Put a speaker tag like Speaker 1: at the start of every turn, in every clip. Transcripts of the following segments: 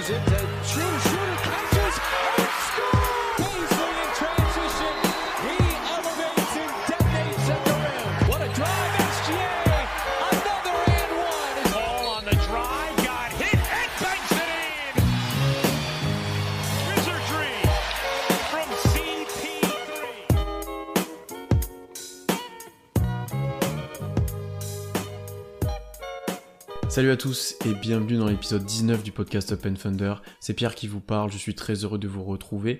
Speaker 1: Pushes it. To shooter,
Speaker 2: Salut à tous et bienvenue dans l'épisode 19 du podcast Open Thunder. C'est Pierre qui vous parle, je suis très heureux de vous retrouver.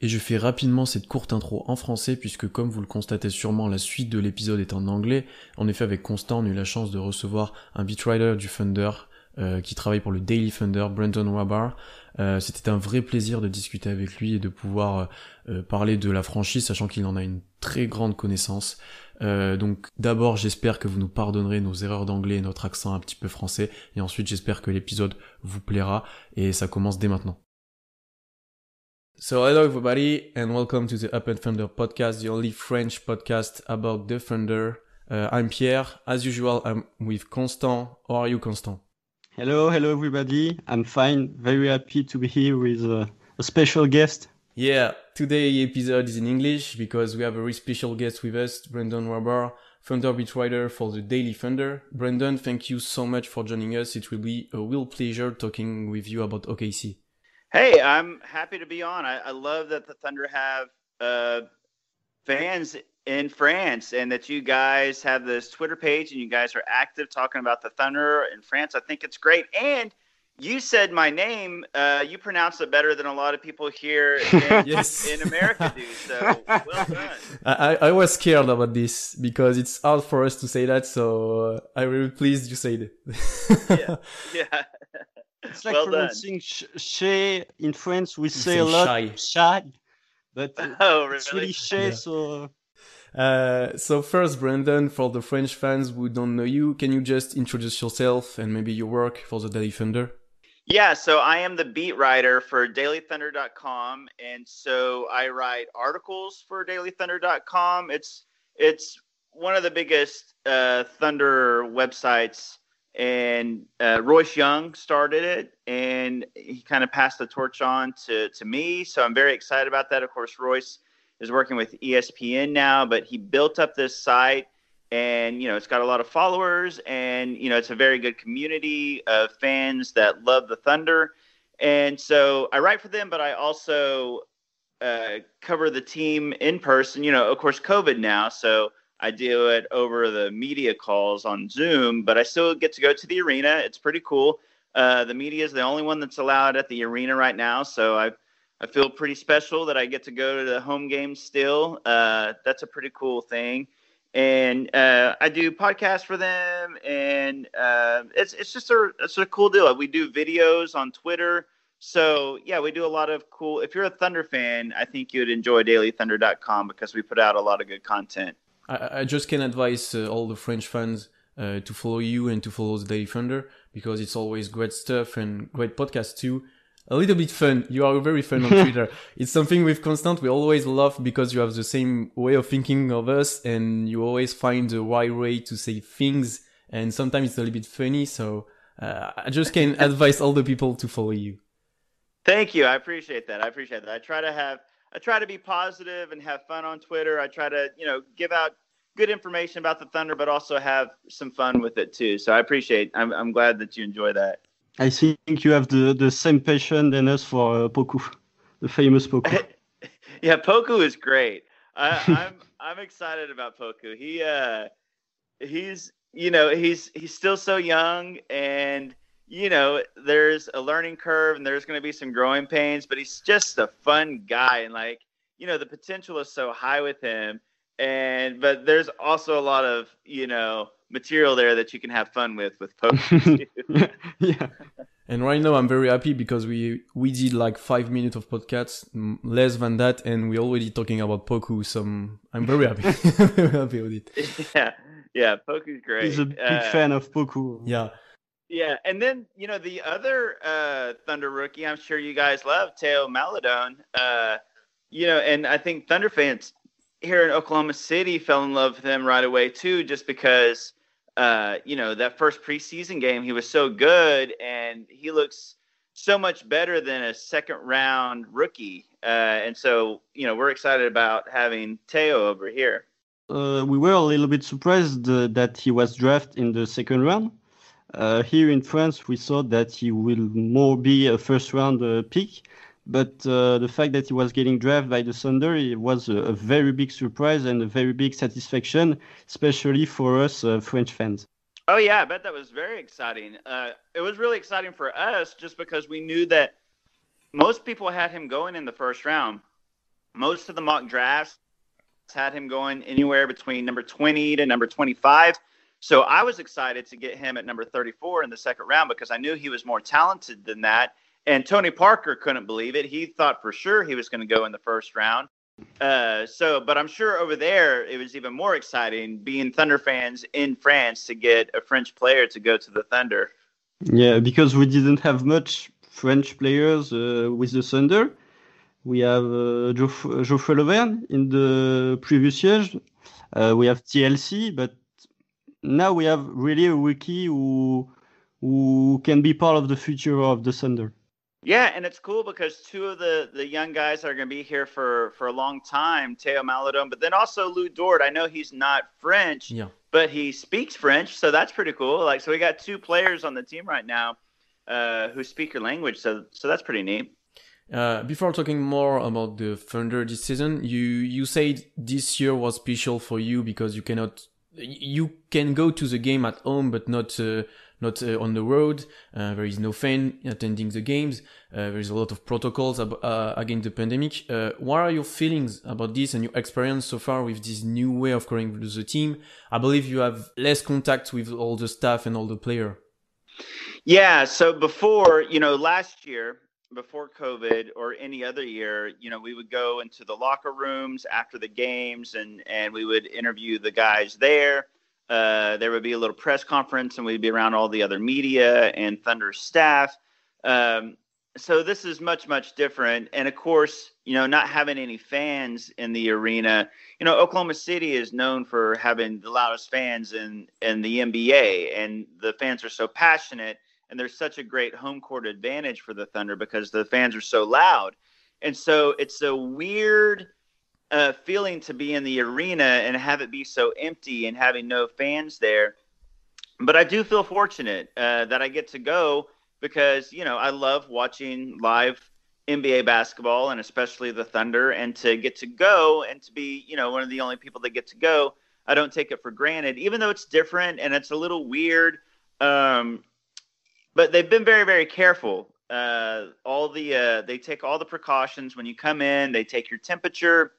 Speaker 2: Et je fais rapidement cette courte intro en français puisque comme vous le constatez sûrement, la suite de l'épisode est en anglais. En effet, avec Constant, on a eu la chance de recevoir un beatwriter du Thunder euh, qui travaille pour le Daily Thunder, Brandon Wabar. Euh, C'était un vrai plaisir de discuter avec lui et de pouvoir euh, parler de la franchise, sachant qu'il en a une très grande connaissance. Euh, donc d'abord j'espère que vous nous pardonnerez nos erreurs d'anglais et notre accent un petit peu français et ensuite j'espère que l'épisode vous plaira et ça commence dès maintenant. So hello everybody and welcome to the Up and Thunder podcast, the only French podcast about the Thunder. Uh, I'm Pierre. As usual, I'm with Constant. How are you, Constant?
Speaker 3: Hello, hello everybody. I'm fine. Very happy to be here with uh, a special guest.
Speaker 2: Yeah, today episode is in English because we have a very special guest with us, Brandon Rahbar, Thunder beat writer for the Daily Thunder. Brendan, thank you so much for joining us. It will be a real pleasure talking with you about OKC.
Speaker 4: Hey, I'm happy to be on. I, I love that the Thunder have uh, fans in France and that you guys have this Twitter page and you guys are active talking about the Thunder in France. I think it's great. And you said my name. Uh, you pronounce it better than a lot of people here in,
Speaker 2: Yes.
Speaker 4: in America do. So well done.
Speaker 2: I, I I was scared about this because it's hard for us to say that, so uh, I'm really pleased you said it.
Speaker 4: Yeah. Yeah.
Speaker 3: It's like
Speaker 4: well
Speaker 3: pronouncing sh- "shay" in French. We say
Speaker 2: say
Speaker 3: a lot
Speaker 2: shy.
Speaker 3: shy, but uh,
Speaker 4: Oh,
Speaker 3: it's
Speaker 4: really?
Speaker 3: really shay.
Speaker 2: Yeah.
Speaker 3: So uh,
Speaker 2: Uh, so first, Brandon, for the French fans who don't know you, can you just introduce yourself and maybe your work for the Daily Thunder?
Speaker 4: Yeah, so I am the beat writer for dailythunder.com and so I write articles for dailythunder.com. It's it's one of the biggest uh, Thunder websites and uh, Royce Young started it and he kind of passed the torch on to to me, so I'm very excited about that. Of course, Royce is working with ESPN now, but he built up this site and you know it's got a lot of followers and you know it's a very good community of fans that love the thunder. And so i write for them but i also uh, cover the team in person you know of course covid now so i do it over the media calls on zoom but i still get to go to the arena. It's pretty cool. Uh, the media is the only one that's allowed at the arena right now so i I feel pretty special that I get to go to the home games still. Uh, that's a pretty cool thing and uh, I do podcasts for them, and uh, it's it's just a it's a cool deal. We do videos on Twitter, so yeah, we do a lot of cool. If you're a Thunder fan, I think you'd enjoy DailyThunder.com because we put out a lot of good content.
Speaker 2: I, I just can advise uh, all the French fans uh, to follow you and to follow the Daily Thunder because it's always great stuff and great podcasts too. A little bit fun. You are very fun on Twitter. it's something with Constant we always love because you have the same way of thinking of us and you always find the right way to say things and sometimes it's a little bit funny. So uh, I just can advise all the people to follow you.
Speaker 4: Thank you. I appreciate that. I appreciate that. I try to have I try to be positive and have fun on Twitter. I try to you know give out good information about the Thunder, but also have some fun with it too. So I appreciate. I'm I'm glad that you enjoy that.
Speaker 3: I think you have the, the same passion than us for uh, Poku, the famous Poku.
Speaker 4: yeah, Poku is great. I, I'm I'm excited about Poku. He uh he's you know he's he's still so young and you know there's a learning curve and there's going to be some growing pains, but he's just a fun guy and like you know the potential is so high with him and but there's also a lot of you know material there that you can have fun with with Poku.
Speaker 3: yeah.
Speaker 2: And right now I'm very happy because we we did like five minutes of podcasts, less than that, and we're already talking about Poku. So I'm- I'm very happy, very happy with it.
Speaker 4: yeah, yeah, Poku's great.
Speaker 3: He's a big
Speaker 4: Uh,
Speaker 3: fan of Poku.
Speaker 2: Yeah,
Speaker 4: Yeah, and then you know the other uh, Thunder rookie, I'm sure you guys love Théo Maledon. Uh, you know, and I think Thunder fans here in Oklahoma City fell in love with him right away too, just because uh, you know that first preseason game he was so good, and he looks so much better than a second round rookie. Uh, and so, you know, we're excited about having Théo over here.
Speaker 3: Uh, we were a little bit surprised uh, that he was drafted in the second round. Uh, here in France, we thought that he will more be a first round pick, but uh, the fact that he was getting drafted by the Thunder it was a, a, very big surprise and a very big satisfaction, especially for us uh, French fans.
Speaker 4: Oh yeah, I bet that was very exciting. it was really exciting for us just because we knew that most people had him going in the first round. Most of the mock drafts had him going anywhere between number 20 to number 25. So I was excited to get him at number 34 in the second round because I knew he was more talented than that. And Tony Parker couldn't believe it. He thought for sure he was going to go in the first round. Uh, so, but I'm sure over there it was even more exciting being Thunder fans in France to get a French player to go to the Thunder.
Speaker 3: Yeah, because we didn't have much French players uh, with the Thunder. We have uh, Geoff- Joffrey Lauvergne in the previous years. Uh, we have TLC, but now we have really a rookie who who can be part of the future of the Thunder.
Speaker 4: Yeah, and it's cool because two of the the young guys are going to be here for for a long time, Théo Maledon, but then also Lou Dort. I know he's not French,
Speaker 2: yeah.
Speaker 4: but he speaks French, so that's pretty cool. Like, so we got two players on the team right now uh, who speak your language, so so that's pretty neat.
Speaker 2: Uh, before talking more about the Thunder this season, you you said this year was special for you because you cannot you can go to the game at home, but not uh, not uh, on the road. Uh, there is no fan attending the games. Uh, there is a lot of protocols ab- against the pandemic. what are your feelings about this and your experience so far with this new way of with the team? I believe you have less contact with all the staff and all the player.
Speaker 4: Yeah. So before, you know, last year before COVID or any other year, you know, we would go into the locker rooms after the games and and we would interview the guys there. Uh, there would be a little press conference and we'd be around all the other media and Thunder staff. Um, so this is much much different and of course you know not having any fans in the arena you know oklahoma city is known for having the loudest fans in in the nba and the fans are so passionate and there's such a great home court advantage for the Thunder because the fans are so loud. And so it's a weird uh, feeling to be in the arena and have it be so empty and having no fans there. But I do feel fortunate uh, that I get to go because, you know, I love watching live NBA basketball and especially the Thunder. And to get to go and to be, you know, one of the only people that get to go, I don't take it for granted, even though it's different and it's a little weird. Um, but they've been very very careful uh, all the uh, they take all the precautions when you come in they take your temperature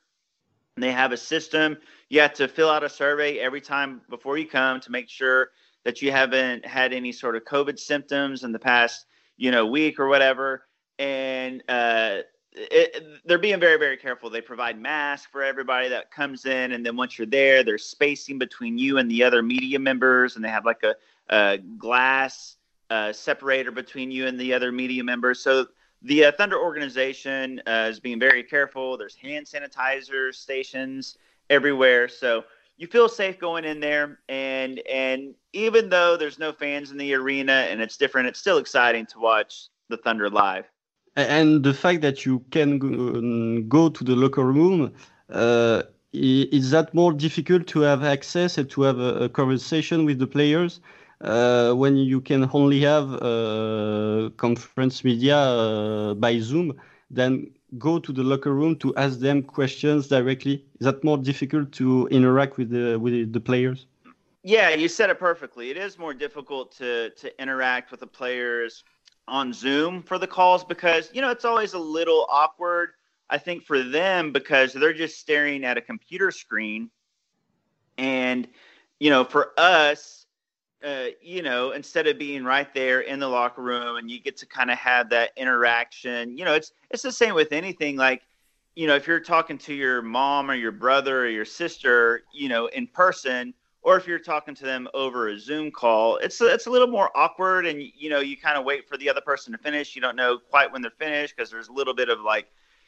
Speaker 4: they have a system. You have to fill out a survey every time before you come to make sure that you haven't had any sort of covid symptoms in the past you know week or whatever. And uh, it, they're being very very careful. They provide masks for everybody that comes in. And then once you're there there's spacing between you and the other media members. And they have like a, a glass uh, separator between you and the other media members. So the uh, Thunder organization uh, is being very careful. There's hand sanitizer stations everywhere, so you feel safe going in there. And and even though there's no fans in the arena and it's different, it's still exciting to watch the Thunder live.
Speaker 3: And the fact that you can go, to the locker room. Uh, is that more difficult to have access and to have a, a conversation with the players? Uh, when you can only have uh, conference media uh, by Zoom, then go to the locker room to ask them questions directly. Is that more difficult to interact with the with the players?
Speaker 4: Yeah, you said it perfectly. It is more difficult to to interact with the players on Zoom for the calls because you know it's always a little awkward. I think for them because they're just staring at a computer screen, and you know for us uh, you know, instead of being right there in the locker room and you get to kind of have that interaction, you know, it's it's the same with anything. Like, you know, if you're talking to your mom or your brother or your sister, you know, in person, or if you're talking to them over a Zoom call, it's a, it's a little more awkward, and you know, you kind of wait for the other person to finish. You don't know quite when they're finished because there's a little bit of like,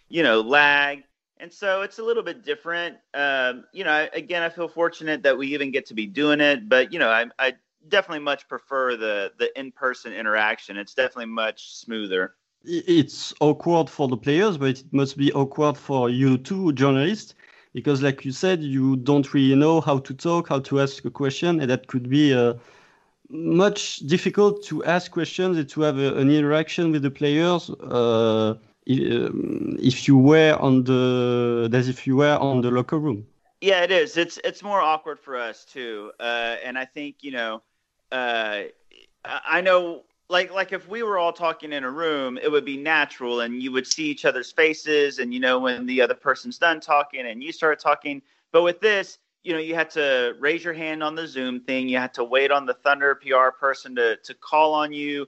Speaker 4: you know, lag. And so it's a little bit different. Um, you know, again, I feel fortunate that we even get to be doing it. But you know, I, I definitely much prefer the the in person interaction. It's definitely much smoother.
Speaker 3: it's awkward for the players, but it must be awkward for you too, journalists, because like you said, you don't really know how to talk, how to ask a question, and that could be uh, much difficult to ask questions and to have a, an interaction with the players. Uh, if you were on the as if you were on the locker room.
Speaker 4: Yeah, it is. It's it's more awkward for us too, uh, and I think you know, uh, I know like like if we were all talking in a room, it would be natural, and you would see each other's faces, and you know when the other person's done talking, and you start talking. But with this, you know, you had to raise your hand on the Zoom thing. You had to wait on the Thunder PR person to to call on you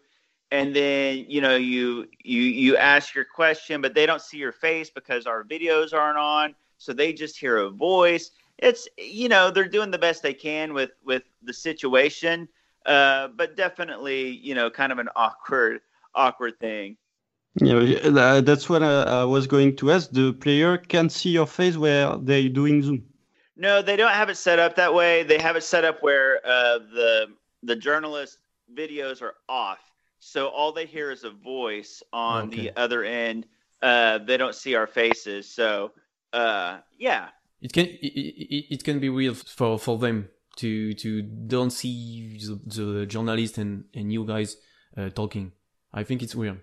Speaker 4: and then you know you you you ask your question but they don't see your face because our videos aren't on so they just hear a voice it's you know they're doing the best they can with with the situation uh, but definitely you know kind of an awkward awkward thing.
Speaker 3: Yeah that's what I, I was going to ask. The player can see your face where they're doing zoom.
Speaker 4: No they don't have it set up that way. They have it set up where uh, the the journalist videos are off. So all they hear is a voice on okay. the other end. Uh, they don't see our faces. So uh, yeah,
Speaker 2: it can it, it can be weird for for them to to don't see the, the journalist and and you guys uh, talking. I think it's weird.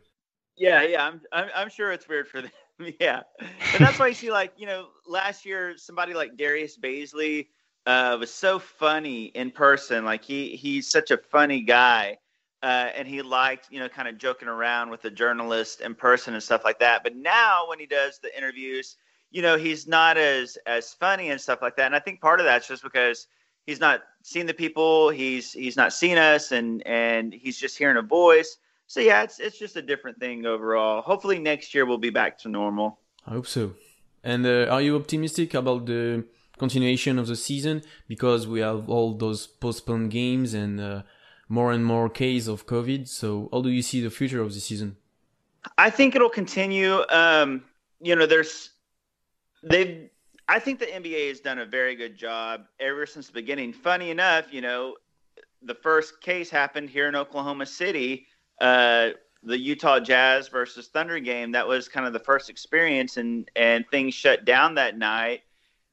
Speaker 4: Yeah, yeah, I'm I'm, I'm sure it's weird for them. yeah, and that's why you see like you know last year somebody like Darius Bazley uh, was so funny in person. Like he he's such a funny guy uh, and he liked, you know, kind of joking around with the journalist in person and stuff like that. But now when he does the interviews, you know, he's not as as funny and stuff like that. And I think part of that's just because he's not seen the people, he's he's not seen us, and and he's just hearing a voice. So yeah, it's it's just a different thing overall. Hopefully next year we'll be back to normal.
Speaker 2: I hope so. And uh, are you optimistic about the continuation of the season because we have all those postponed games and uh, more and more cases of COVID. So how do you see the future of the season?
Speaker 4: I think it'll continue. Um, you know, there's they've. I think the NBA has done a very good job ever since the beginning. Funny enough, you know, the first case happened here in Oklahoma City. Uh, the Utah Jazz versus Thunder game. That was kind of the first experience, and and things shut down that night.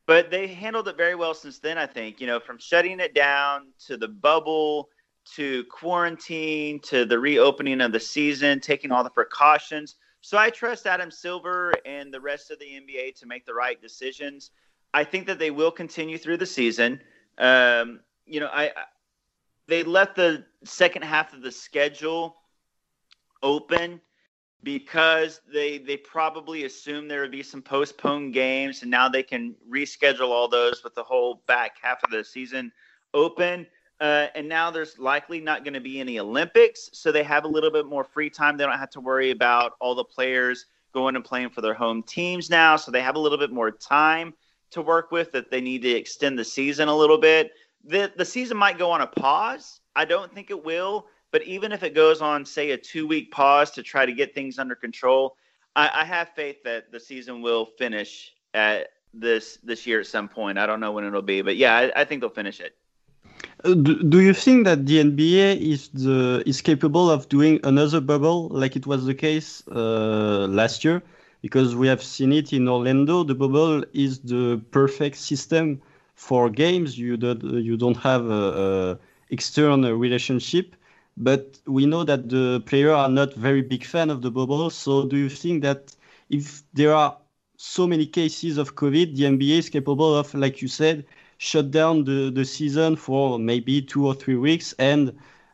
Speaker 4: But they handled it very well since then. I think you know, from shutting it down to the bubble to quarantine to the reopening of the season, taking all the precautions. So I trust Adam Silver and the rest of the NBA to make the right decisions. I think that they will continue through the season. Um, you know, I they left the second half of the schedule open because they they probably assumed there would be some postponed games, and now they can reschedule all those with the whole back half of the season open. Uh, and now there's likely not going to be any Olympics, so they have a little bit more free time. They don't have to worry about all the players going and playing for their home teams now, so they have a little bit more time to work with. That they need to extend the season a little bit. The the season might go on a pause. I don't think it will, but even if it goes on, say, a two week pause to try to get things under control, I, I have faith that the season will finish at this this year at some point. I don't know when it'll be, but yeah, I, I think they'll finish it.
Speaker 3: Do, do you think that the NBA is the is capable of doing another bubble like it was the case uh, last year? Because we have seen it in Orlando. The bubble is the perfect system for games. You don't you don't have a, a external relationship, but we know that the players are not very big fan of the bubble. So do you think that if there are so many cases of COVID, the NBA is capable of, like you said, shut down the, the season for maybe two or three weeks and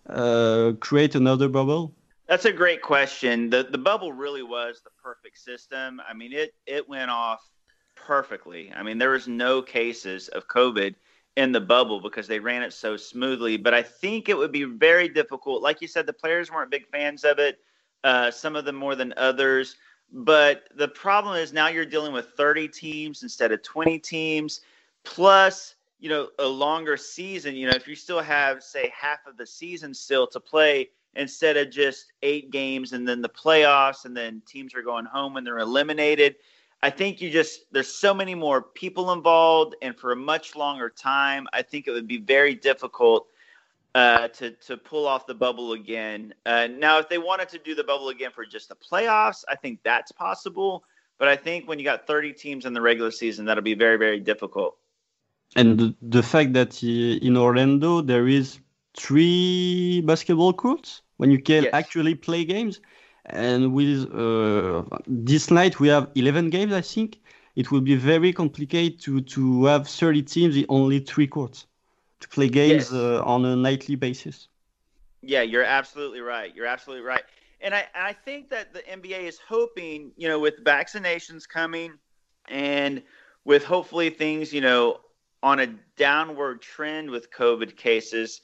Speaker 3: uh, create another bubble?
Speaker 4: That's a great question. The the bubble really was the perfect system. I mean, it it went off perfectly. I mean, there was no cases of COVID in the bubble because they ran it so smoothly. But I think it would be very difficult. Like you said, the players weren't big fans of it. Uh, some of them more than others. But the problem is now you're dealing with 30 teams instead of 20 teams. Plus, you know, a longer season, you know, if you still have, say, half of the season still to play instead of just eight games and then the playoffs and then teams are going home and they're eliminated. I think you just, there's so many more people involved and for a much longer time. I think it would be very difficult uh, to to pull off the bubble again. Uh, now, if they wanted to do the bubble again for just the playoffs, I think that's possible. But I think when you got 30 teams in the regular season, that'll be very very difficult.
Speaker 3: And the, the fact that uh, in Orlando there is three basketball courts when you can
Speaker 4: Yes.
Speaker 3: actually play games, and with uh, this night we have 11 games, I think it will be very complicated to to have 30 teams in only three courts to play games
Speaker 4: Yes.
Speaker 3: uh, on a nightly basis.
Speaker 4: Yeah, you're absolutely right. You're absolutely right. And I and I think that the NBA is hoping, you know, with vaccinations coming and with hopefully things, you know, on a downward trend with COVID cases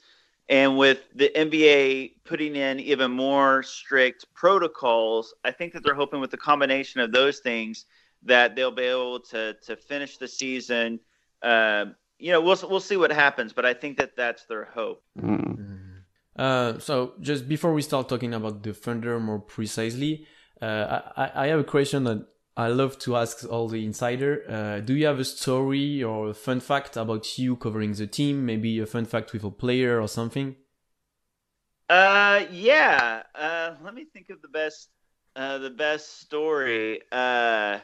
Speaker 4: and with the NBA putting in even more strict protocols, I think that they're hoping with the combination of those things that they'll be able to to finish the season. Uh, you know, we'll we'll see what happens, but I think that that's their hope.
Speaker 3: Mm.
Speaker 2: Uh, so just before we start talking about the Thunder more precisely, uh, I, I have a question that I love to ask all the insider. Uh, do you have a story or a fun fact about you covering the team? Maybe a fun fact with a player or something?
Speaker 4: Uh, yeah. Uh, let me think of the best, uh, the best story. Uh,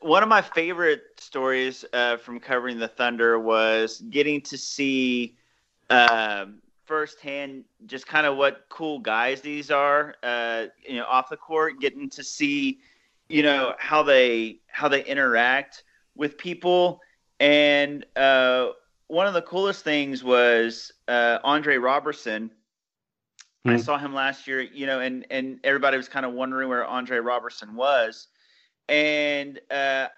Speaker 4: one of my favorite stories uh, from covering the Thunder was getting to see um, firsthand just kind of what cool guys these are. Uh, you know, off the court, getting to see, you know, how they how they interact with people, and uh, one of the coolest things was uh, Andre Roberson. I
Speaker 3: Mm.
Speaker 4: saw him last year, you know, and and everybody was kind of wondering where Andre Roberson was, and uh,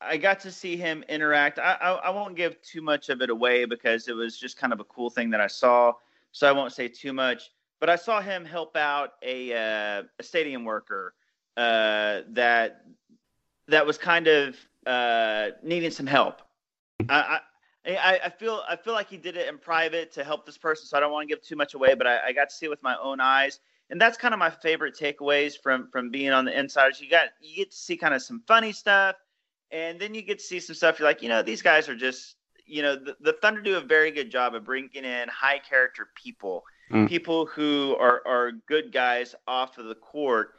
Speaker 4: I got to see him interact. I, I I won't give too much of it away because it was just kind of a cool thing that I saw, so I won't say too much. But I saw him help out a uh, a stadium worker uh, that that was kind of uh, needing some help. I, I I, feel I feel like he did it in private to help this person, so I don't want to give too much away. But I, I got to see it with my own eyes, and that's kind of my favorite takeaways from from being on the insiders. You got you get to see kind of some funny stuff, and then you get to see some stuff. You're like, you know, these guys are just, you know, the, the Thunder do a very good job of bringing in high character people,
Speaker 3: Mm.
Speaker 4: people who are are good guys off of the court.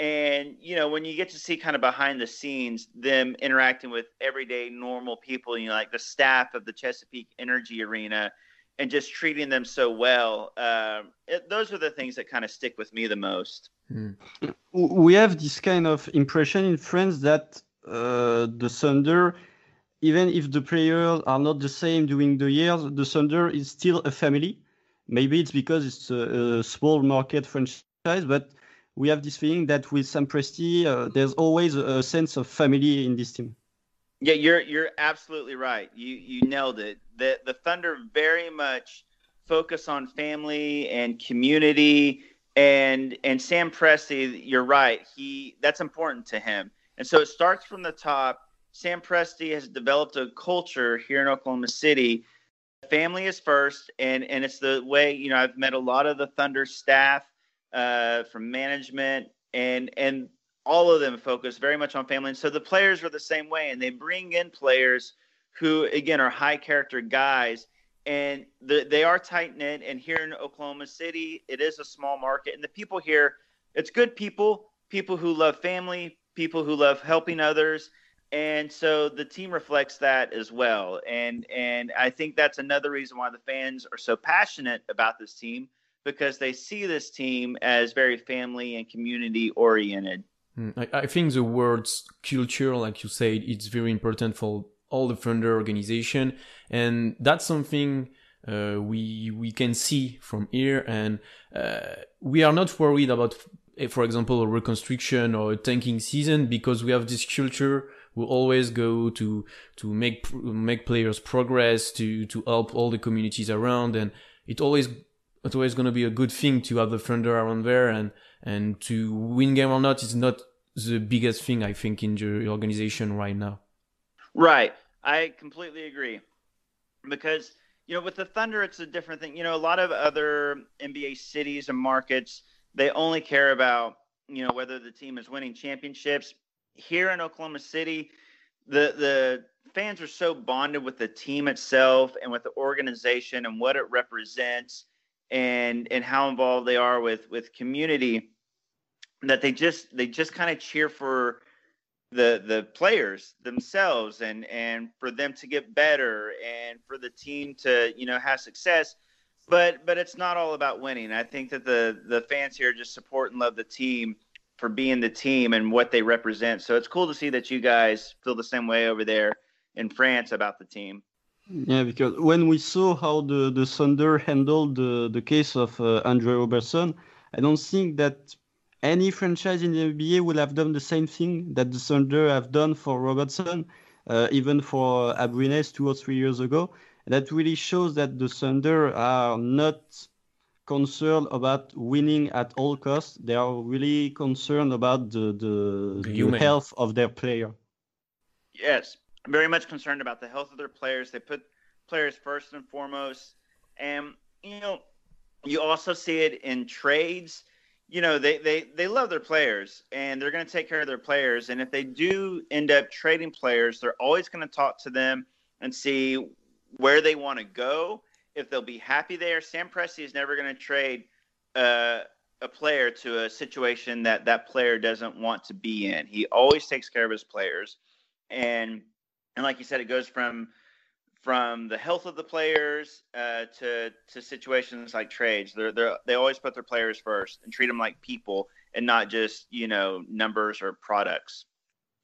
Speaker 4: And you know, when you get to see kind of behind the scenes them interacting with everyday normal people, you know, like the staff of the Chesapeake Energy Arena, and just treating them so well, um, it, those are the things that kind of stick with me the most.
Speaker 3: w- we have this kind of impression in France that uh, the Thunder, even if the players are not the same during the years, the Thunder is still a family. Maybe it's because it's a, a small market franchise, but we have this feeling that with Sam Presti, uh, there's always a, sense of family in this team.
Speaker 4: Yeah, you're you're absolutely right. You you nailed it. The the Thunder very much focus on family and community and and Sam Presti, you're right. He that's important to him. And so it starts from the top. Sam Presti has developed a culture here in Oklahoma City. Family is first, and and it's the way you know I've met a lot of the Thunder staff uh, from management, and and all of them focus very much on family. And so the players are the same way, and they bring in players who, again, are high character guys, and the, they are tight knit. And here in Oklahoma City, it is a small market, and the people here, it's good people, people who love family, people who love helping others. And so the team reflects that as well. And and I think that's another reason why the fans are so passionate about this team because they see this team as very family and community oriented.
Speaker 2: Mm, I, think the words culture, like you said, it's very important for all the Thunder organization, and that's something uh, we we can see from here. And uh, we are not worried about, eh, for example, a reconstruction or a tanking season because we have this culture. We always go to to make make players progress, to to help all the communities around, and it always it's always going to be a good thing to have the Thunder around there and and to win game or not is not the biggest thing I think in the organization right now.
Speaker 4: Right. I completely agree. Because, you know, with the Thunder, it's a different thing. You know, a lot of other NBA cities and markets, they only care about, you know, whether the team is winning championships. Here in Oklahoma City, the the fans are so bonded with the team itself and with the organization and what it represents and and how involved they are with with community that they just they just kind of cheer for the the players themselves and and for them to get better and for the team to you know have success. But but it's not all about winning. I think that the the fans here just support and love the team for being the team and what they represent. So it's cool to see that you guys feel the same way over there in france about the team
Speaker 3: Yeah, because when we saw how the, the Thunder handled the, the case of uh, Andre Roberson, I don't think that any franchise in the NBA would have done the same thing that the Thunder have done for Roberson, uh, even for Abrines two or three years ago. And that really shows that the Thunder are not concerned about winning at all costs. They are really concerned about the, the, the
Speaker 2: human.
Speaker 3: health of their player.
Speaker 4: Yes, very much concerned about the health of their players. They put players first and foremost. And, you know, you also see it in trades. You know, they, they, they love their players and they're going to take care of their players. And if they do end up trading players, they're always going to talk to them and see where they want to go, if they'll be happy there. Sam Presti is never going to trade uh, a player to a situation that that player doesn't want to be in. He always takes care of his players. And and like you said, it goes from from the health of the players uh, to to situations like trades. They're they they always put their players first and treat them like people and not just you know numbers or products.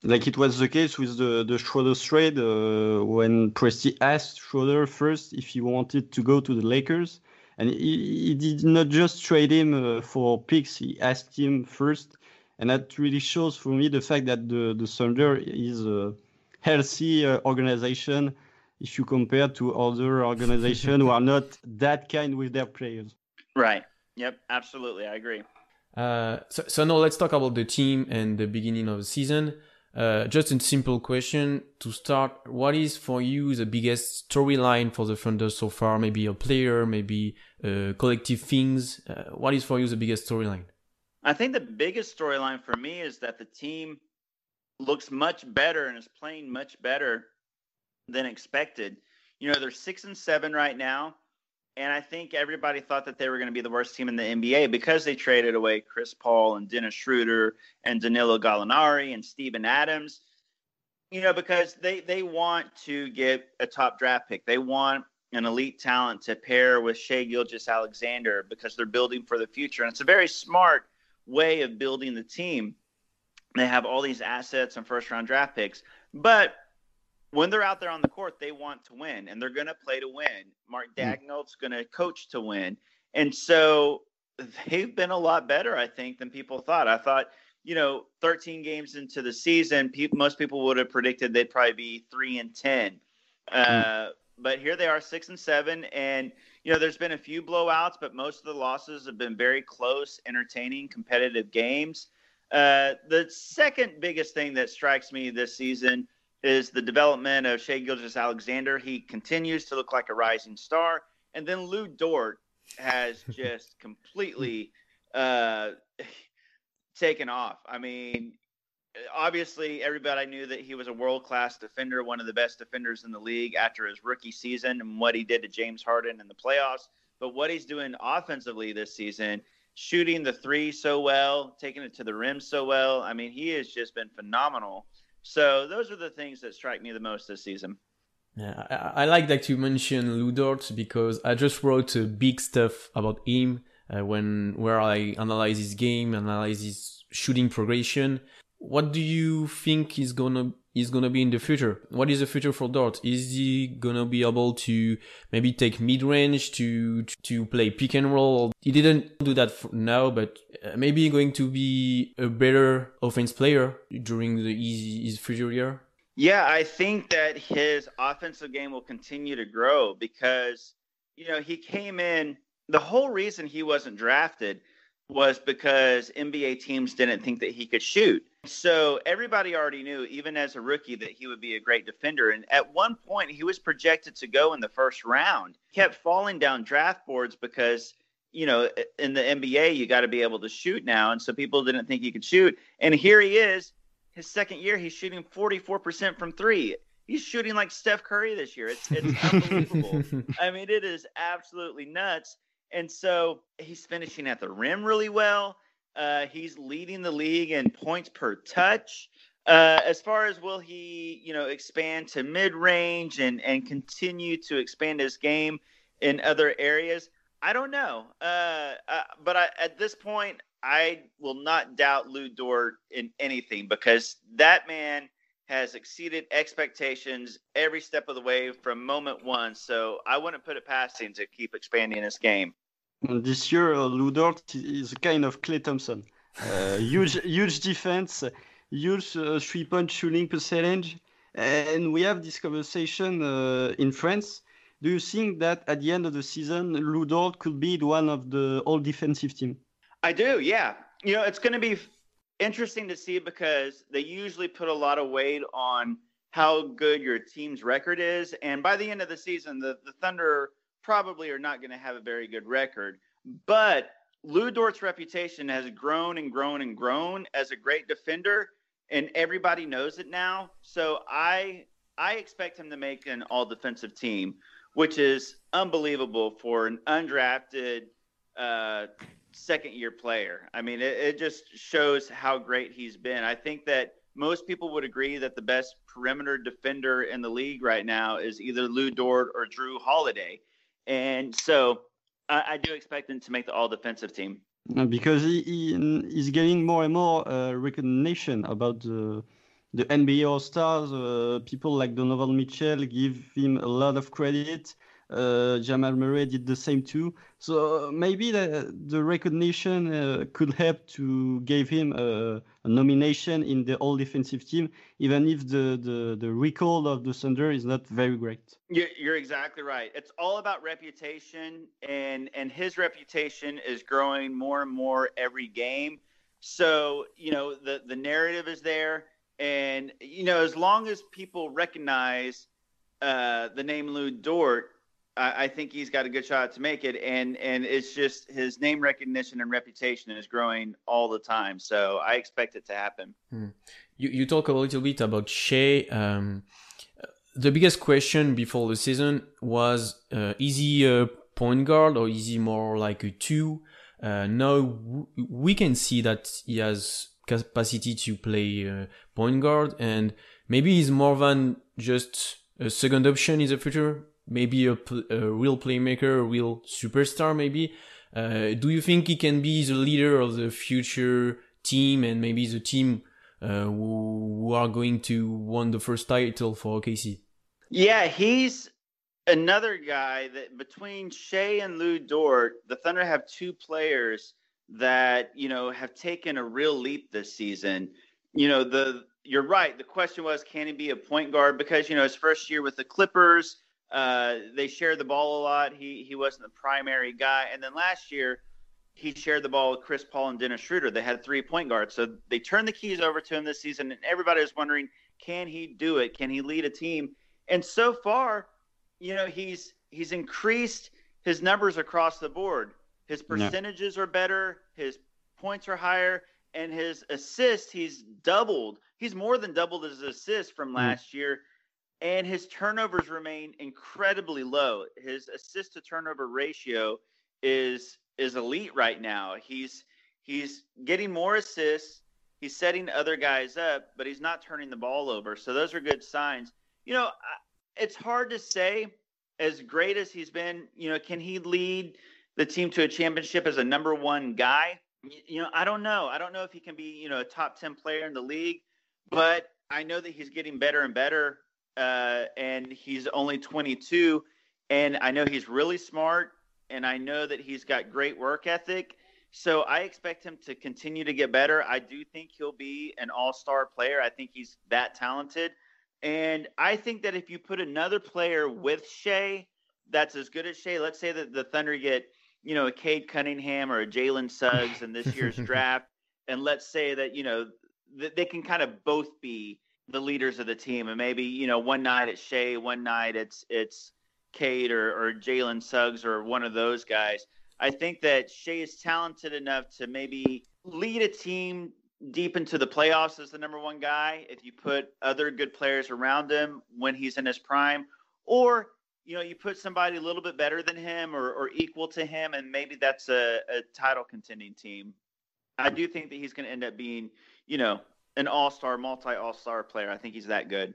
Speaker 3: Like it was the case with the the Schroeder trade uh, when Presti asked Schroeder first if he wanted to go to the Lakers, and he, he did not just trade him uh, for picks. He asked him first, and that really shows for me the fact that the the Thunder is a healthy uh, organization if you compare to other organizations who are not that kind with their players.
Speaker 4: Right. Yep. Absolutely. I agree.
Speaker 2: Uh, so, so now let's talk about the team and the beginning of the season. Uh, just a simple question to start. What is for you the biggest storyline for the Thunder so far? Maybe a player, maybe uh, collective things. Uh, what is for you the biggest storyline?
Speaker 4: I think the biggest storyline for me is that the team looks much better and is playing much better than expected. You know, they're six and seven right now. And I think everybody thought that they were going to be the worst team in the NBA because they traded away Chris Paul and Dennis Schroeder and Danilo Gallinari and Steven Adams. You know, because they they want to get a top draft pick. They want an elite talent to pair with Shai Gilgeous-Alexander because they're building for the future. And it's a very smart way of building the team. They have all these assets and first round draft picks. But when they're out there on the court, they want to win and they're going to play to win. Mark Daigneault's going to coach to win. And so they've been a lot better, I think, than people thought. I thought, you know, 13 games into the season, pe- most people would have predicted they'd probably be 3 and 10. Uh, But here they are, 6 and 7. And, you know, there's been a few blowouts, but most of the losses have been very close, entertaining, competitive games. Uh, the second biggest thing that strikes me this season is the development of Shai Gilgeous-Alexander. He continues to look like a rising star. And then Lou Dort has just completely uh, taken off. I mean, obviously, everybody knew that he was a world class defender, one of the best defenders in the league after his rookie season and what he did to James Harden in the playoffs. But what he's doing offensively this season, shooting the three so well, taking it to the rim so well, I mean, he has just been phenomenal. So those are the things that strike me the most this season.
Speaker 2: Yeah, I, I like that you mentioned Lou Dort because I just wrote big stuff about him uh, when where I analyze his game, analyze his shooting progression. What do you think is gonna is gonna be in the future? What is the future for Dort? Is he gonna be able to maybe take mid range to to play pick and roll? He didn't do that for now, but uh, maybe going to be a better offense player during the his, his future year.
Speaker 4: Yeah, I think that his offensive game will continue to grow because, you know, he came in. The whole reason he wasn't drafted was because NBA teams didn't think that he could shoot. So everybody already knew, even as a rookie, that he would be a great defender. And at one point, he was projected to go in the first round. He kept falling down draft boards because, you know, in the NBA, you got to be able to shoot now. And so people didn't think he could shoot. And here he is his second year, he's shooting 44% from three. he's shooting like Steph Curry this year. It's it's unbelievable. I mean, it is absolutely nuts. And so he's finishing at the rim really well. Uh, he's leading the league in points per touch. Uh, as far as will he, you know, expand to mid range and and continue to expand his game in other areas? I don't know. Uh, uh, but I, at this point, I will not doubt Lou Dort in anything because that man has exceeded expectations every step of the way from moment one. So I wouldn't put it past him to keep expanding his game.
Speaker 3: This year, uh, Lou is a kind of Klay Thompson. Uh, huge, huge defense, huge uh, three-point shooting percentage, and we have this conversation uh, in France. Do you think that at the end of the season, Lou Dort could be one of the all defensive team?
Speaker 4: I do, yeah. You know, it's going to be interesting to see because they usually put a lot of weight on how good your team's record is, and by the end of the season, the, the Thunder probably are not going to have a very good record. But Lou Dort's reputation has grown and grown and grown as a great defender, and everybody knows it now. So I I expect him to make an all defensive team, which is unbelievable for an undrafted uh, second year player. I mean, it, it just shows how great he's been. I think that most people would agree that the best perimeter defender in the league right now is either Lou Dort or Jrue Holiday. And so I, I do expect him to make the all defensive team.
Speaker 3: Uh, because he, he is getting more and more uh, recognition about the the NBA All Stars. Uh, people like Donovan Mitchell give him a lot of credit. Uh, Jamal Murray did the same too. So maybe the, the recognition uh, could help to give him a, a, nomination in the All Defensive Team, even if the, the, the recall of the Thunder is not very great.
Speaker 4: You're exactly right. It's all about reputation, and and his reputation is growing more and more every game. So you know the the narrative is there, and you know as long as people recognize uh, the name Lou Dort I, I think he's got a good shot to make it, and and it's just his name recognition and reputation is growing all the time. So I expect it to happen.
Speaker 2: Hmm. You you talk a little bit about Shai. Um, the biggest question before the season was uh, is he a point guard or is he more like a two? Uh, now we can see that he has capacity to play uh, point guard and maybe he's more than just a second option in the future maybe a, a real playmaker, a real superstar, maybe. Uh, do you think he can be the leader of the future team and maybe the team uh, who, who are going to win the first title for OKC?
Speaker 4: Yeah, he's another guy that between Shai and Lou Dort, the Thunder have two players that you know have taken a real leap this season. You know, the you're right. The question was, can he be a point guard? Because you know his first year with the Clippers, uh, they shared the ball a lot. He he wasn't the primary guy. And then last year, he shared the ball with Chris Paul and Dennis Schroeder. They had three point guards. So they turned the keys over to him this season, and everybody was wondering, can he do it? Can he lead a team? And so far, you know, he's he's increased his numbers across the board. His percentages are better. His points are higher, and his assists he's doubled. He's more than doubled his assists from mm. last mm. year and his turnovers remain incredibly low. His assist to turnover ratio is is elite right now. He's he's getting more assists. He's setting other guys up, but he's not turning the ball over. So those are good signs. You know, it's hard to say. As great as he's been, you know, can he lead the team to a championship as a number one guy? You know, I don't know. I don't know if he can be, you know, a top ten player in the league, but I know that he's getting better and better uh, and he's only 22. And I know he's really smart, and I know that he's got great work ethic. So I expect him to continue to get better. I do think he'll be an all star player. I think he's that talented. And I think that if you put another player with Shai that's as good as Shai, let's say that the Thunder get, you know, a Cade Cunningham or a Jalen Suggs in this year's draft, and let's say that, you know, they can kind of both be the leaders of the team, and maybe you know one night it's Shai, one night it's it's Cade or, or Jalen Suggs or one of those guys. I think that Shai is talented enough to maybe lead a team deep into the playoffs as the number one guy if you put other good players around him when he's in his prime, or you know you put somebody a little bit better than him or, or equal to him, and maybe that's a, a title contending team. I do think that he's going to end up being, you know, an all star, multi all star player. I think he's that good.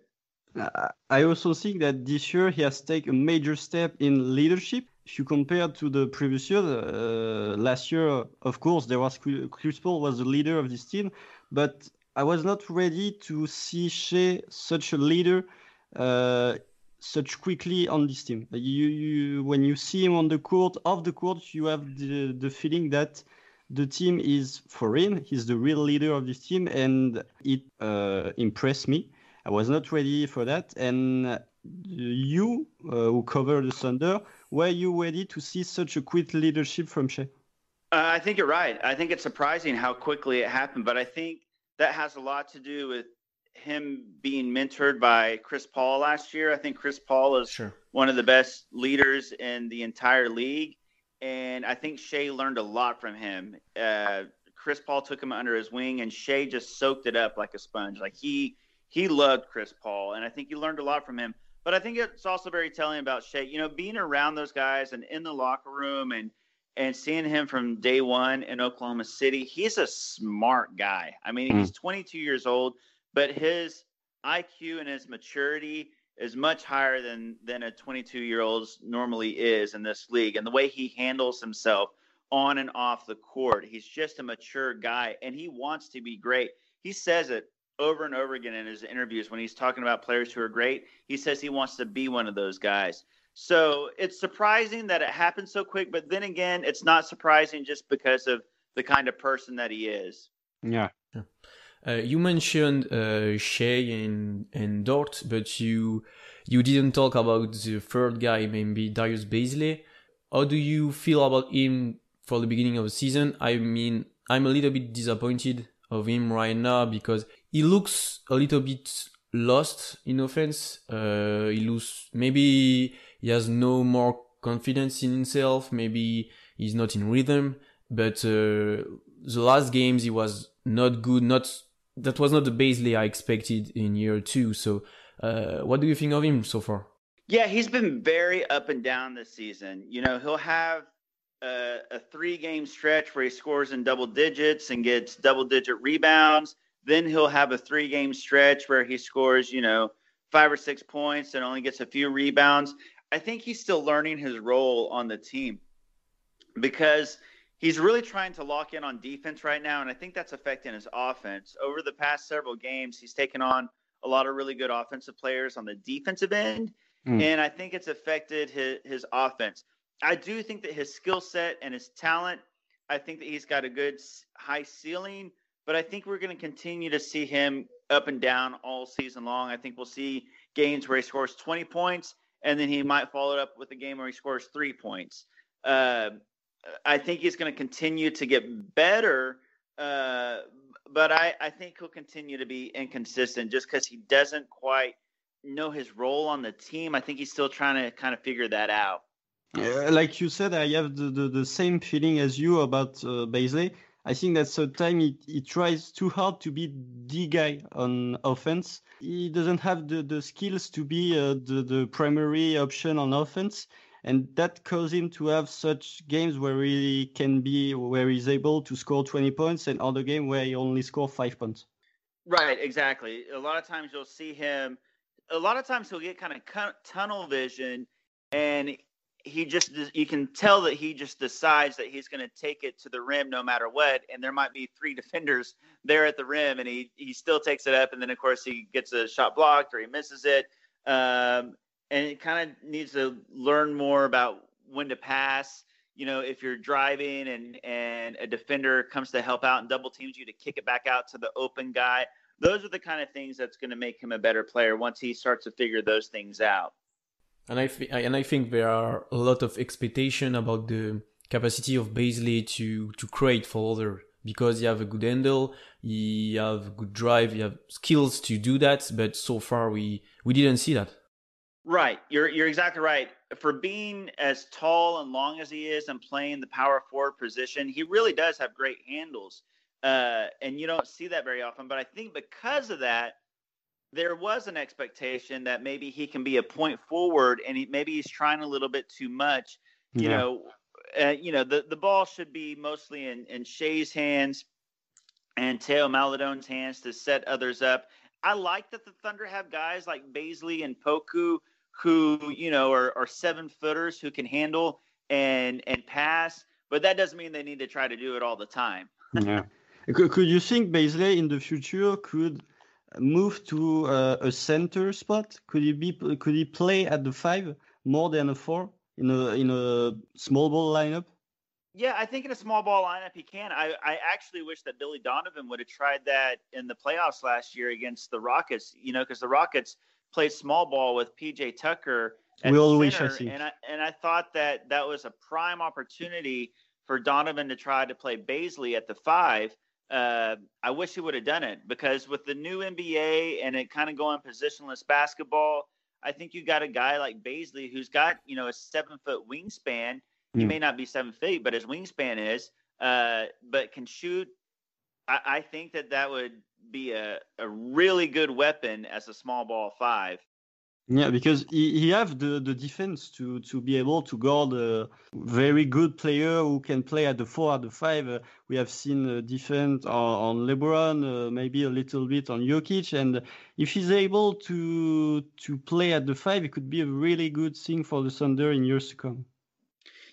Speaker 3: I also think that this year he has taken a major step in leadership. If you compare to the previous year, uh, last year, of course, there was Chris Paul was the leader of this team, but I was not ready to see Shai such a leader uh, such quickly on this team. You, you, when you see him on the court, off the court, you have the, the feeling that the team is for him. He's the real leader of this team, and it uh, impressed me. I was not ready for that. And you, uh, who cover the Thunder, were you ready to see such a quick leadership from Shai?
Speaker 4: Uh, I think you're right. I think it's surprising how quickly it happened, but I think that has a lot to do with him being mentored by Chris Paul last year. I think Chris Paul is
Speaker 2: Sure.
Speaker 4: one of the best leaders in the entire league, and I think Shai learned a lot from him. Uh, Chris Paul took him under his wing, and Shai just soaked it up like a sponge. Like he he loved Chris Paul, and I think he learned a lot from him. But I think it's also very telling about Shai. You know, being around those guys and in the locker room and and seeing him from day one in Oklahoma City, he's a smart guy. I mean,
Speaker 3: Mm.
Speaker 4: he's 22 years old, but his IQ and his maturity is much higher than than a 22 year old's normally is in this league. And the way he handles himself on and off the court, he's just a mature guy, and he wants to be great. He says it over and over again in his interviews when he's talking about players who are great. He says he wants to be one of those guys. So it's surprising that it happened so quick, but then again, it's not surprising just because of the kind of person that he is.
Speaker 3: Yeah.
Speaker 2: Uh, you mentioned uh, Shai and and Dort, but you you didn't talk about the third guy, maybe Darius Bazley. How do you feel about him for the beginning of the season? I mean, I'm a little bit disappointed of him right now because he looks a little bit lost in offense. Uh, he looks maybe he has no more confidence in himself. Maybe he's not in rhythm. But uh, the last games he was not good. Not that was not the Bazley I expected in year two. So, uh, what do you think of him so far?
Speaker 4: Yeah, he's been very up and down this season. You know, he'll have a, a three game stretch where he scores in double digits and gets double digit rebounds. Then he'll have a three game stretch where he scores, you know, five or six points and only gets a few rebounds. I think he's still learning his role on the team because he's really trying to lock in on defense right now. And I think that's affecting his offense. Over the past several games, he's taken on a lot of really good offensive players on the defensive end.
Speaker 3: Mm.
Speaker 4: And I think it's affected his, his offense. I do think that his skill set and his talent, I think that he's got a good high ceiling, but I think we're going to continue to see him up and down all season long. I think we'll see games where he scores 20 points and then he might follow it up with a game where he scores three points. Uh, I think he's going to continue to get better, uh, but I, I think he'll continue to be inconsistent just because he doesn't quite know his role on the team. I think he's still trying to kind of figure that out.
Speaker 3: Uh, like you said, I have the, the, the same feeling as you about uh, Bazley. I think that sometimes he, he tries too hard to be the guy on offense. He doesn't have the, the skills to be uh, the, the primary option on offense. And that causes him to have such games where he can be, where he's able to score 20 points and other game where he only score five points.
Speaker 4: Right, exactly. A lot of times you'll see him. A lot of times he'll get kind of tunnel vision, and he just you can tell that he just decides that he's going to take it to the rim no matter what. And there might be three defenders there at the rim, and he he still takes it up, and then of course he gets a shot blocked or he misses it. Um, and it kind of needs to learn more about when to pass. You know, if you're driving and and a defender comes to help out and double teams you to kick it back out to the open guy. Those are the kind of things that's going to make him a better player once he starts to figure those things out.
Speaker 2: And I th- and I think there are a lot of expectation about the capacity of Bazley to to create for other because he have a good handle, he have good drive, he have skills to do that. But so far we we didn't see that.
Speaker 4: Right, you're you're exactly right. For being as tall and long as he is and playing the power forward position, he really does have great handles. uh, and you don't see that very often. But I think because of that, there was an expectation that maybe he can be a point forward, and he, maybe he's trying a little bit too much. You
Speaker 3: Yeah.
Speaker 4: know, uh, you know the the ball should be mostly in in Shai's hands and Théo Maledon's hands to set others up. I like that the Thunder have guys like Bazley and Poku who you know are, are seven footers who can handle and and pass, but that doesn't mean they need to try to do it all the time.
Speaker 3: yeah. Could, could you think Bazley in the future could move to uh, a center spot? Could he be? Could he play at the five more than a four in a in a small ball lineup?
Speaker 4: Yeah, I think in a small ball lineup he can. I, I actually wish that Billy Donovan would have tried that in the playoffs last year against the Rockets. You know, because the Rockets played small ball with PJ Tucker. At
Speaker 3: We all wish, I
Speaker 4: center, and I and I thought that that was a prime opportunity for Donovan to try to play Bazley at the five. Uh, I wish he would have done it because with the new NBA and it kind of going positionless basketball, I think you got a guy like Bazley who's got you know a seven foot wingspan. He
Speaker 3: Hmm.
Speaker 4: may not be seven feet, but his wingspan is, uh, but can shoot. I, I think that that would be a, a really good weapon as a small ball five.
Speaker 3: Yeah, because he, he have the, the defense to, to be able to guard a very good player who can play at the four, at the five. Uh, we have seen uh, defense on, on LeBron, uh, maybe a little bit on Jokic, and if he's able to to play at the five, it could be a really good thing for the Thunder in years to come.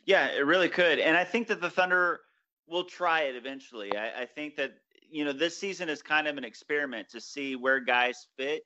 Speaker 4: Yeah, it really could. And I think that the Thunder will try it eventually. I, I think that, you know, this season is kind of an experiment to see where guys fit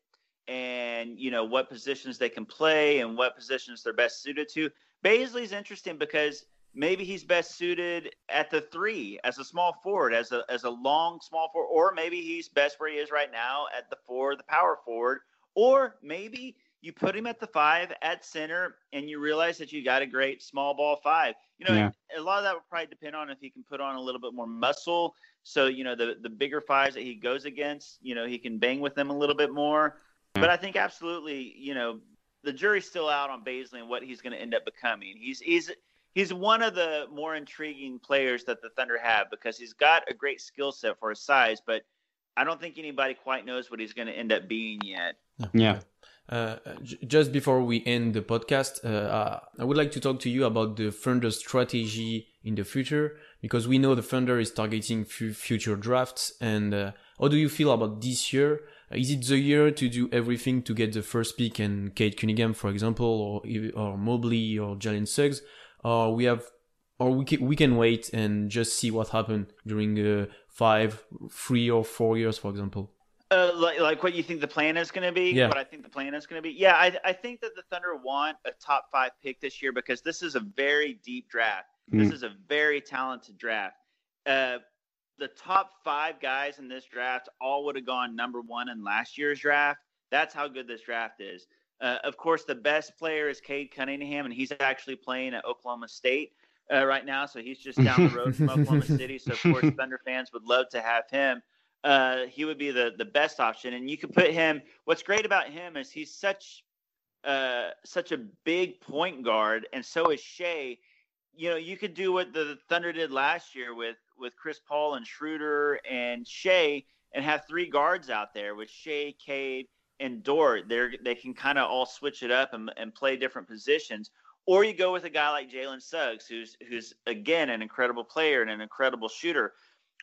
Speaker 4: and, you know, what positions they can play and what positions they're best suited to. Bazley's interesting because maybe he's best suited at the three as a small forward, as a as a long small forward, or maybe he's best where he is right now at the four, the power forward, or maybe you put him at the five at center and you realize that you got a great small ball five. You know,
Speaker 3: Yeah.
Speaker 4: a lot of that would probably depend on if he can put on a little bit more muscle. So, you know, the the bigger fives that he goes against, you know, he can bang with them a little bit more. But I think absolutely, you know, the jury's still out on Bazley and what he's going to end up becoming. He's he's he's one of the more intriguing players that the Thunder have because he's got a great skill set for his size, but I don't think anybody quite knows what he's going to end up being yet.
Speaker 3: Yeah.
Speaker 2: Uh, j- just before we end the podcast, uh, uh, I would like to talk to you about the Thunder strategy in the future because we know the Thunder is targeting fu- future drafts. And uh, how do you feel about this year? Is it the year to do everything to get the first pick and Cade Cunningham, for example, or or Mobley or Jalen Suggs, or we have, or we can, we can wait and just see what happened during uh, five, three or four years, for example.
Speaker 4: Uh, like, like what you think the plan is going to be?
Speaker 2: Yeah.
Speaker 4: What I think the plan is going to be? Yeah, I, I think that the Thunder want a top five pick this year because this is a very deep draft. This
Speaker 3: Mm.
Speaker 4: is a very talented draft. Uh, the top five guys in this draft all would have gone number one in last year's draft. That's how good this draft is. Uh, of course, the best player is Cade Cunningham, and he's actually playing at Oklahoma State uh, right now. So he's just down the road from Oklahoma City. So, of course, Thunder fans would love to have him uh, he would be the the best option. And you could put him. What's great about him is he's such uh, such a big point guard, and so is Shai. You know, you could do what the Thunder did last year with with Chris Paul and Schroeder and Shai, and have three guards out there with Shai, Cade, and Dort. They they can kind of all switch it up and, and play different positions. Or you go with a guy like Jalen Suggs, who's who's again an incredible player and an incredible shooter.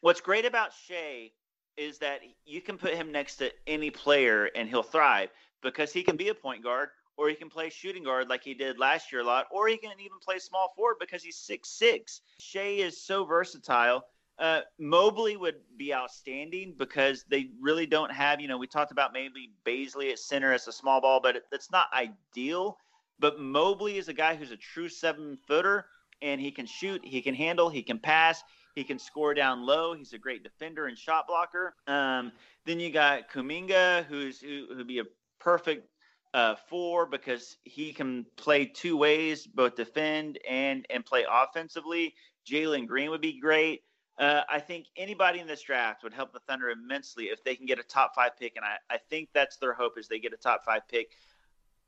Speaker 4: What's great about Shai is that you can put him next to any player and he'll thrive because he can be a point guard or he can play shooting guard like he did last year a lot, or he can even play small forward because he's six six. Shai is so versatile. Uh, Mobley would be outstanding because they really don't have, you know, we talked about maybe Bazley at center as a small ball, but that's not ideal. But Mobley is a guy who's a true seven footer and he can shoot, he can handle, he can pass, he can score down low. He's a great defender and shot blocker. Um, then you got Kuminga, who's who who'd be a perfect uh, four because he can play two ways, both defend and and play offensively. Jalen Green would be great. Uh, I think anybody in this draft would help the Thunder immensely if they can get a top five pick, and I, I think that's their hope is they get a top five pick.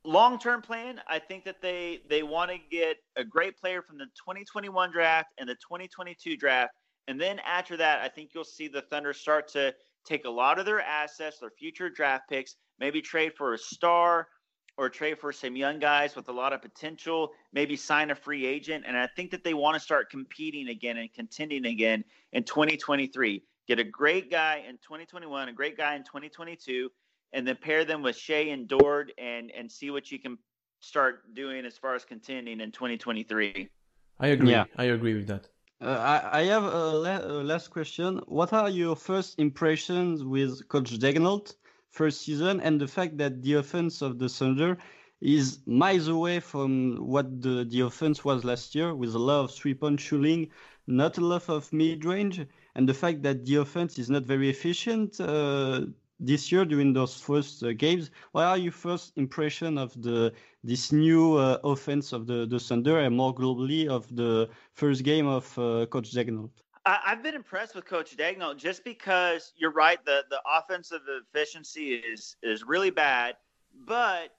Speaker 4: Long term plan, I think that they they want to get a great player from the 2021 draft and the 2022 draft And then after that, I think you'll see the Thunder start to take a lot of their assets, their future draft picks, maybe trade for a star or trade for some young guys with a lot of potential, maybe sign a free agent. And I think that they want to start competing again and contending again in 2023. Get a great guy in 2021, a great guy in 2022, and then pair them with Shai and Dort and and see what you can start doing as far as contending in 2023.
Speaker 2: I agree.
Speaker 3: Yeah.
Speaker 2: I agree with that.
Speaker 3: Uh, I, I have a, la- a last question. What are your first impressions with Coach Daigneault first season and the fact that the offense of the Thunder is miles away from what the, the offense was last year with a lot of three-point shooting, not a lot of mid-range, and the fact that the offense is not very efficient uh, this year during those first uh, games. What are your first impression of the this new uh, offense of the, the Thunder and more globally of the first game of uh, Coach
Speaker 4: Daigneault? I've been impressed with Coach Daigneault just because you're right. The the offensive efficiency is is really bad, but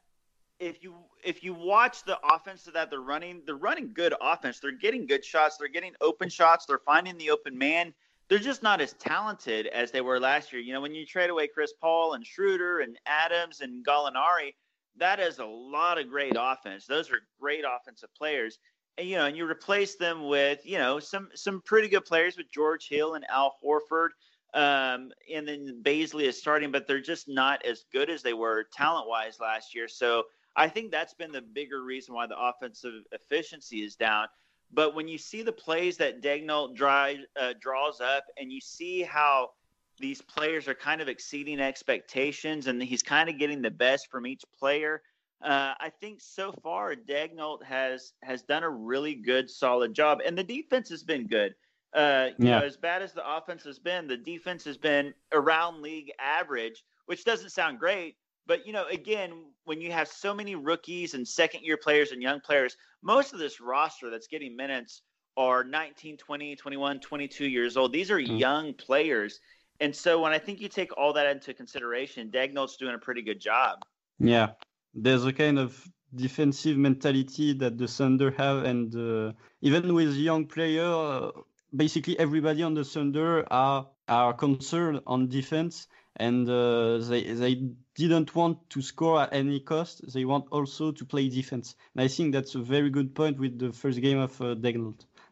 Speaker 4: if you if you watch the offense that they're running, they're running good offense. They're getting good shots. They're getting open shots. They're finding the open man. They're just not as talented as they were last year. You know, when you trade away Chris Paul and Schroeder and Adams and Gallinari, that is a lot of great offense. Those are great offensive players you know, and you replace them with, you know, some some pretty good players with George Hill and Al Horford, um, and then Bazley is starting, but they're just not as good as they were talent wise last year. So I think that's been the bigger reason why the offensive efficiency is down. But when you see the plays that Daigneault drive, uh, draws up, and you see how these players are kind of exceeding expectations, and he's kind of getting the best from each player uh, I think so far Daigneault has has done a really good, solid job, and the defense has been good. Uh, you
Speaker 3: Yeah.
Speaker 4: know, as bad as the offense has been, the defense has been around league average, which doesn't sound great. But you know, again, when you have so many rookies and second year players and young players, most of this roster that's getting minutes are 19, 20, 21, 22 years old. These are
Speaker 3: Mhm.
Speaker 4: young players. And so when I think you take all that into consideration, Daigneault's doing a pretty good job.
Speaker 3: Yeah, there's a kind of defensive mentality that the Thunder have, and uh, even with young player, uh, basically everybody on the Thunder are are concerned on defense, and uh, they they didn't want to score at any cost. They want also to play defense, and I think that's a very good point with the first game of uh.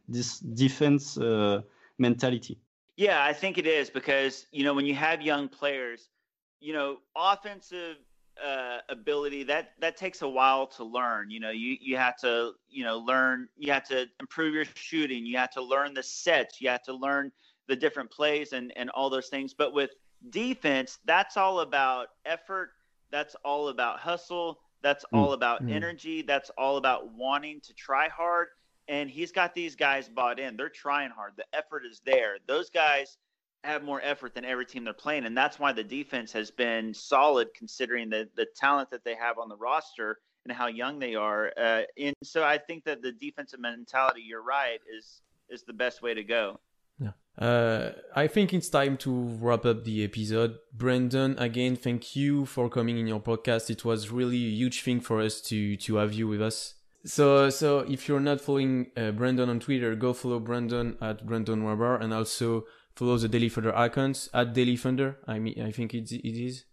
Speaker 3: This defense uh, mentality.
Speaker 4: Yeah, I think it is because you know when you have young players, you know, offensive uh, ability that that takes a while to learn. You know, you you have to you know learn. You have to improve your shooting. You have to learn the sets. You have to learn the different plays and and all those things. But with defense, that's all about effort. That's all about hustle. That's
Speaker 3: Mm,
Speaker 4: all about
Speaker 2: mm.
Speaker 4: energy. That's all about wanting to try hard. And he's got these guys bought in. They're trying hard. The effort is there. Those guys have more effort than every team they're playing, and that's why the defense has been solid considering the the talent that they have on the roster and how young they are. Uh, and so I think that the defensive mentality, you're right, is is the best way to go.
Speaker 2: Uh, I think it's time to wrap up the episode. Brandon, again, thank you for coming in your podcast. It was really a huge thing for us to to have you with us. So, so if you're not following uh, Brandon on Twitter, go follow Brandon at Brandon Rahbar and also follow the Daily Thunder icons at Daily Thunder. I mean, I think it, it is.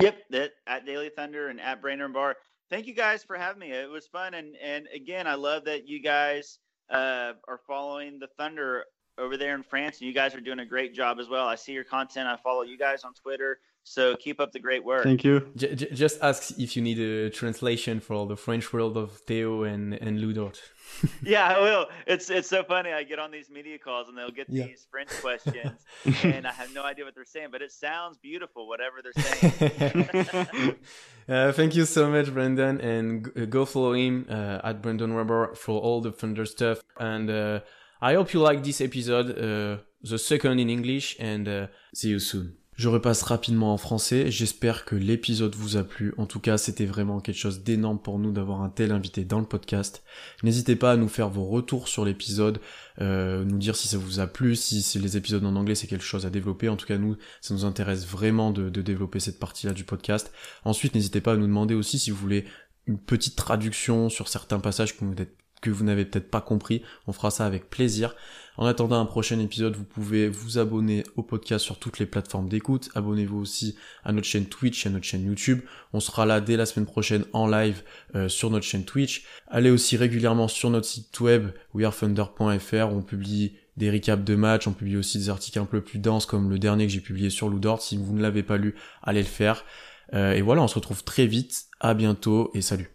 Speaker 4: Yep, that at Daily Thunder and at Brandon Rahbar. Thank you guys for having me. It was fun, and and again, I love that you guys uh, are following the Thunder over there in France, and you guys are doing a great job as well. I see your content. I follow you guys on Twitter, so keep up the great work.
Speaker 3: Thank you.
Speaker 2: J- j- just ask if you need a translation for all the French world of Théo and and Lu Dort.
Speaker 4: yeah, I will. It's it's so funny. I get on these media calls and they'll get
Speaker 2: Yeah.
Speaker 4: these French questions, and I have no idea what they're saying, but it sounds beautiful, whatever they're saying.
Speaker 2: uh, thank you so much, Brendan, and go follow him uh, at Brandon Rahbar for all the Thunder stuff. And uh, I hope you like this episode, uh, the second in English, and uh, see you soon. Je repasse rapidement en français. J'espère que l'épisode vous a plu. En tout cas, c'était vraiment quelque chose d'énorme pour nous d'avoir un tel invité dans le podcast. N'hésitez pas à nous faire vos retours sur l'épisode, euh, nous dire si ça vous a plu, si, les épisodes en anglais c'est quelque chose à développer. En tout cas, nous, ça nous intéresse vraiment de, développer cette partie-là du podcast. Ensuite, n'hésitez pas à nous demander aussi si vous voulez une petite traduction sur certains passages que vous n'avez peut-être pas compris. On fera ça avec plaisir. En attendant un prochain épisode, vous pouvez vous abonner au podcast sur toutes les plateformes d'écoute. Abonnez-vous aussi à notre chaîne Twitch et à notre chaîne YouTube. On sera là dès la semaine prochaine en live euh, sur notre chaîne Twitch. Allez aussi régulièrement sur notre site web wearethunder.fr où on publie des recaps de matchs, on publie aussi des articles un peu plus denses comme le dernier que j'ai publié sur Ludort. Si vous ne l'avez pas lu, allez le faire. Euh, et voilà, on se retrouve très vite. À bientôt et salut.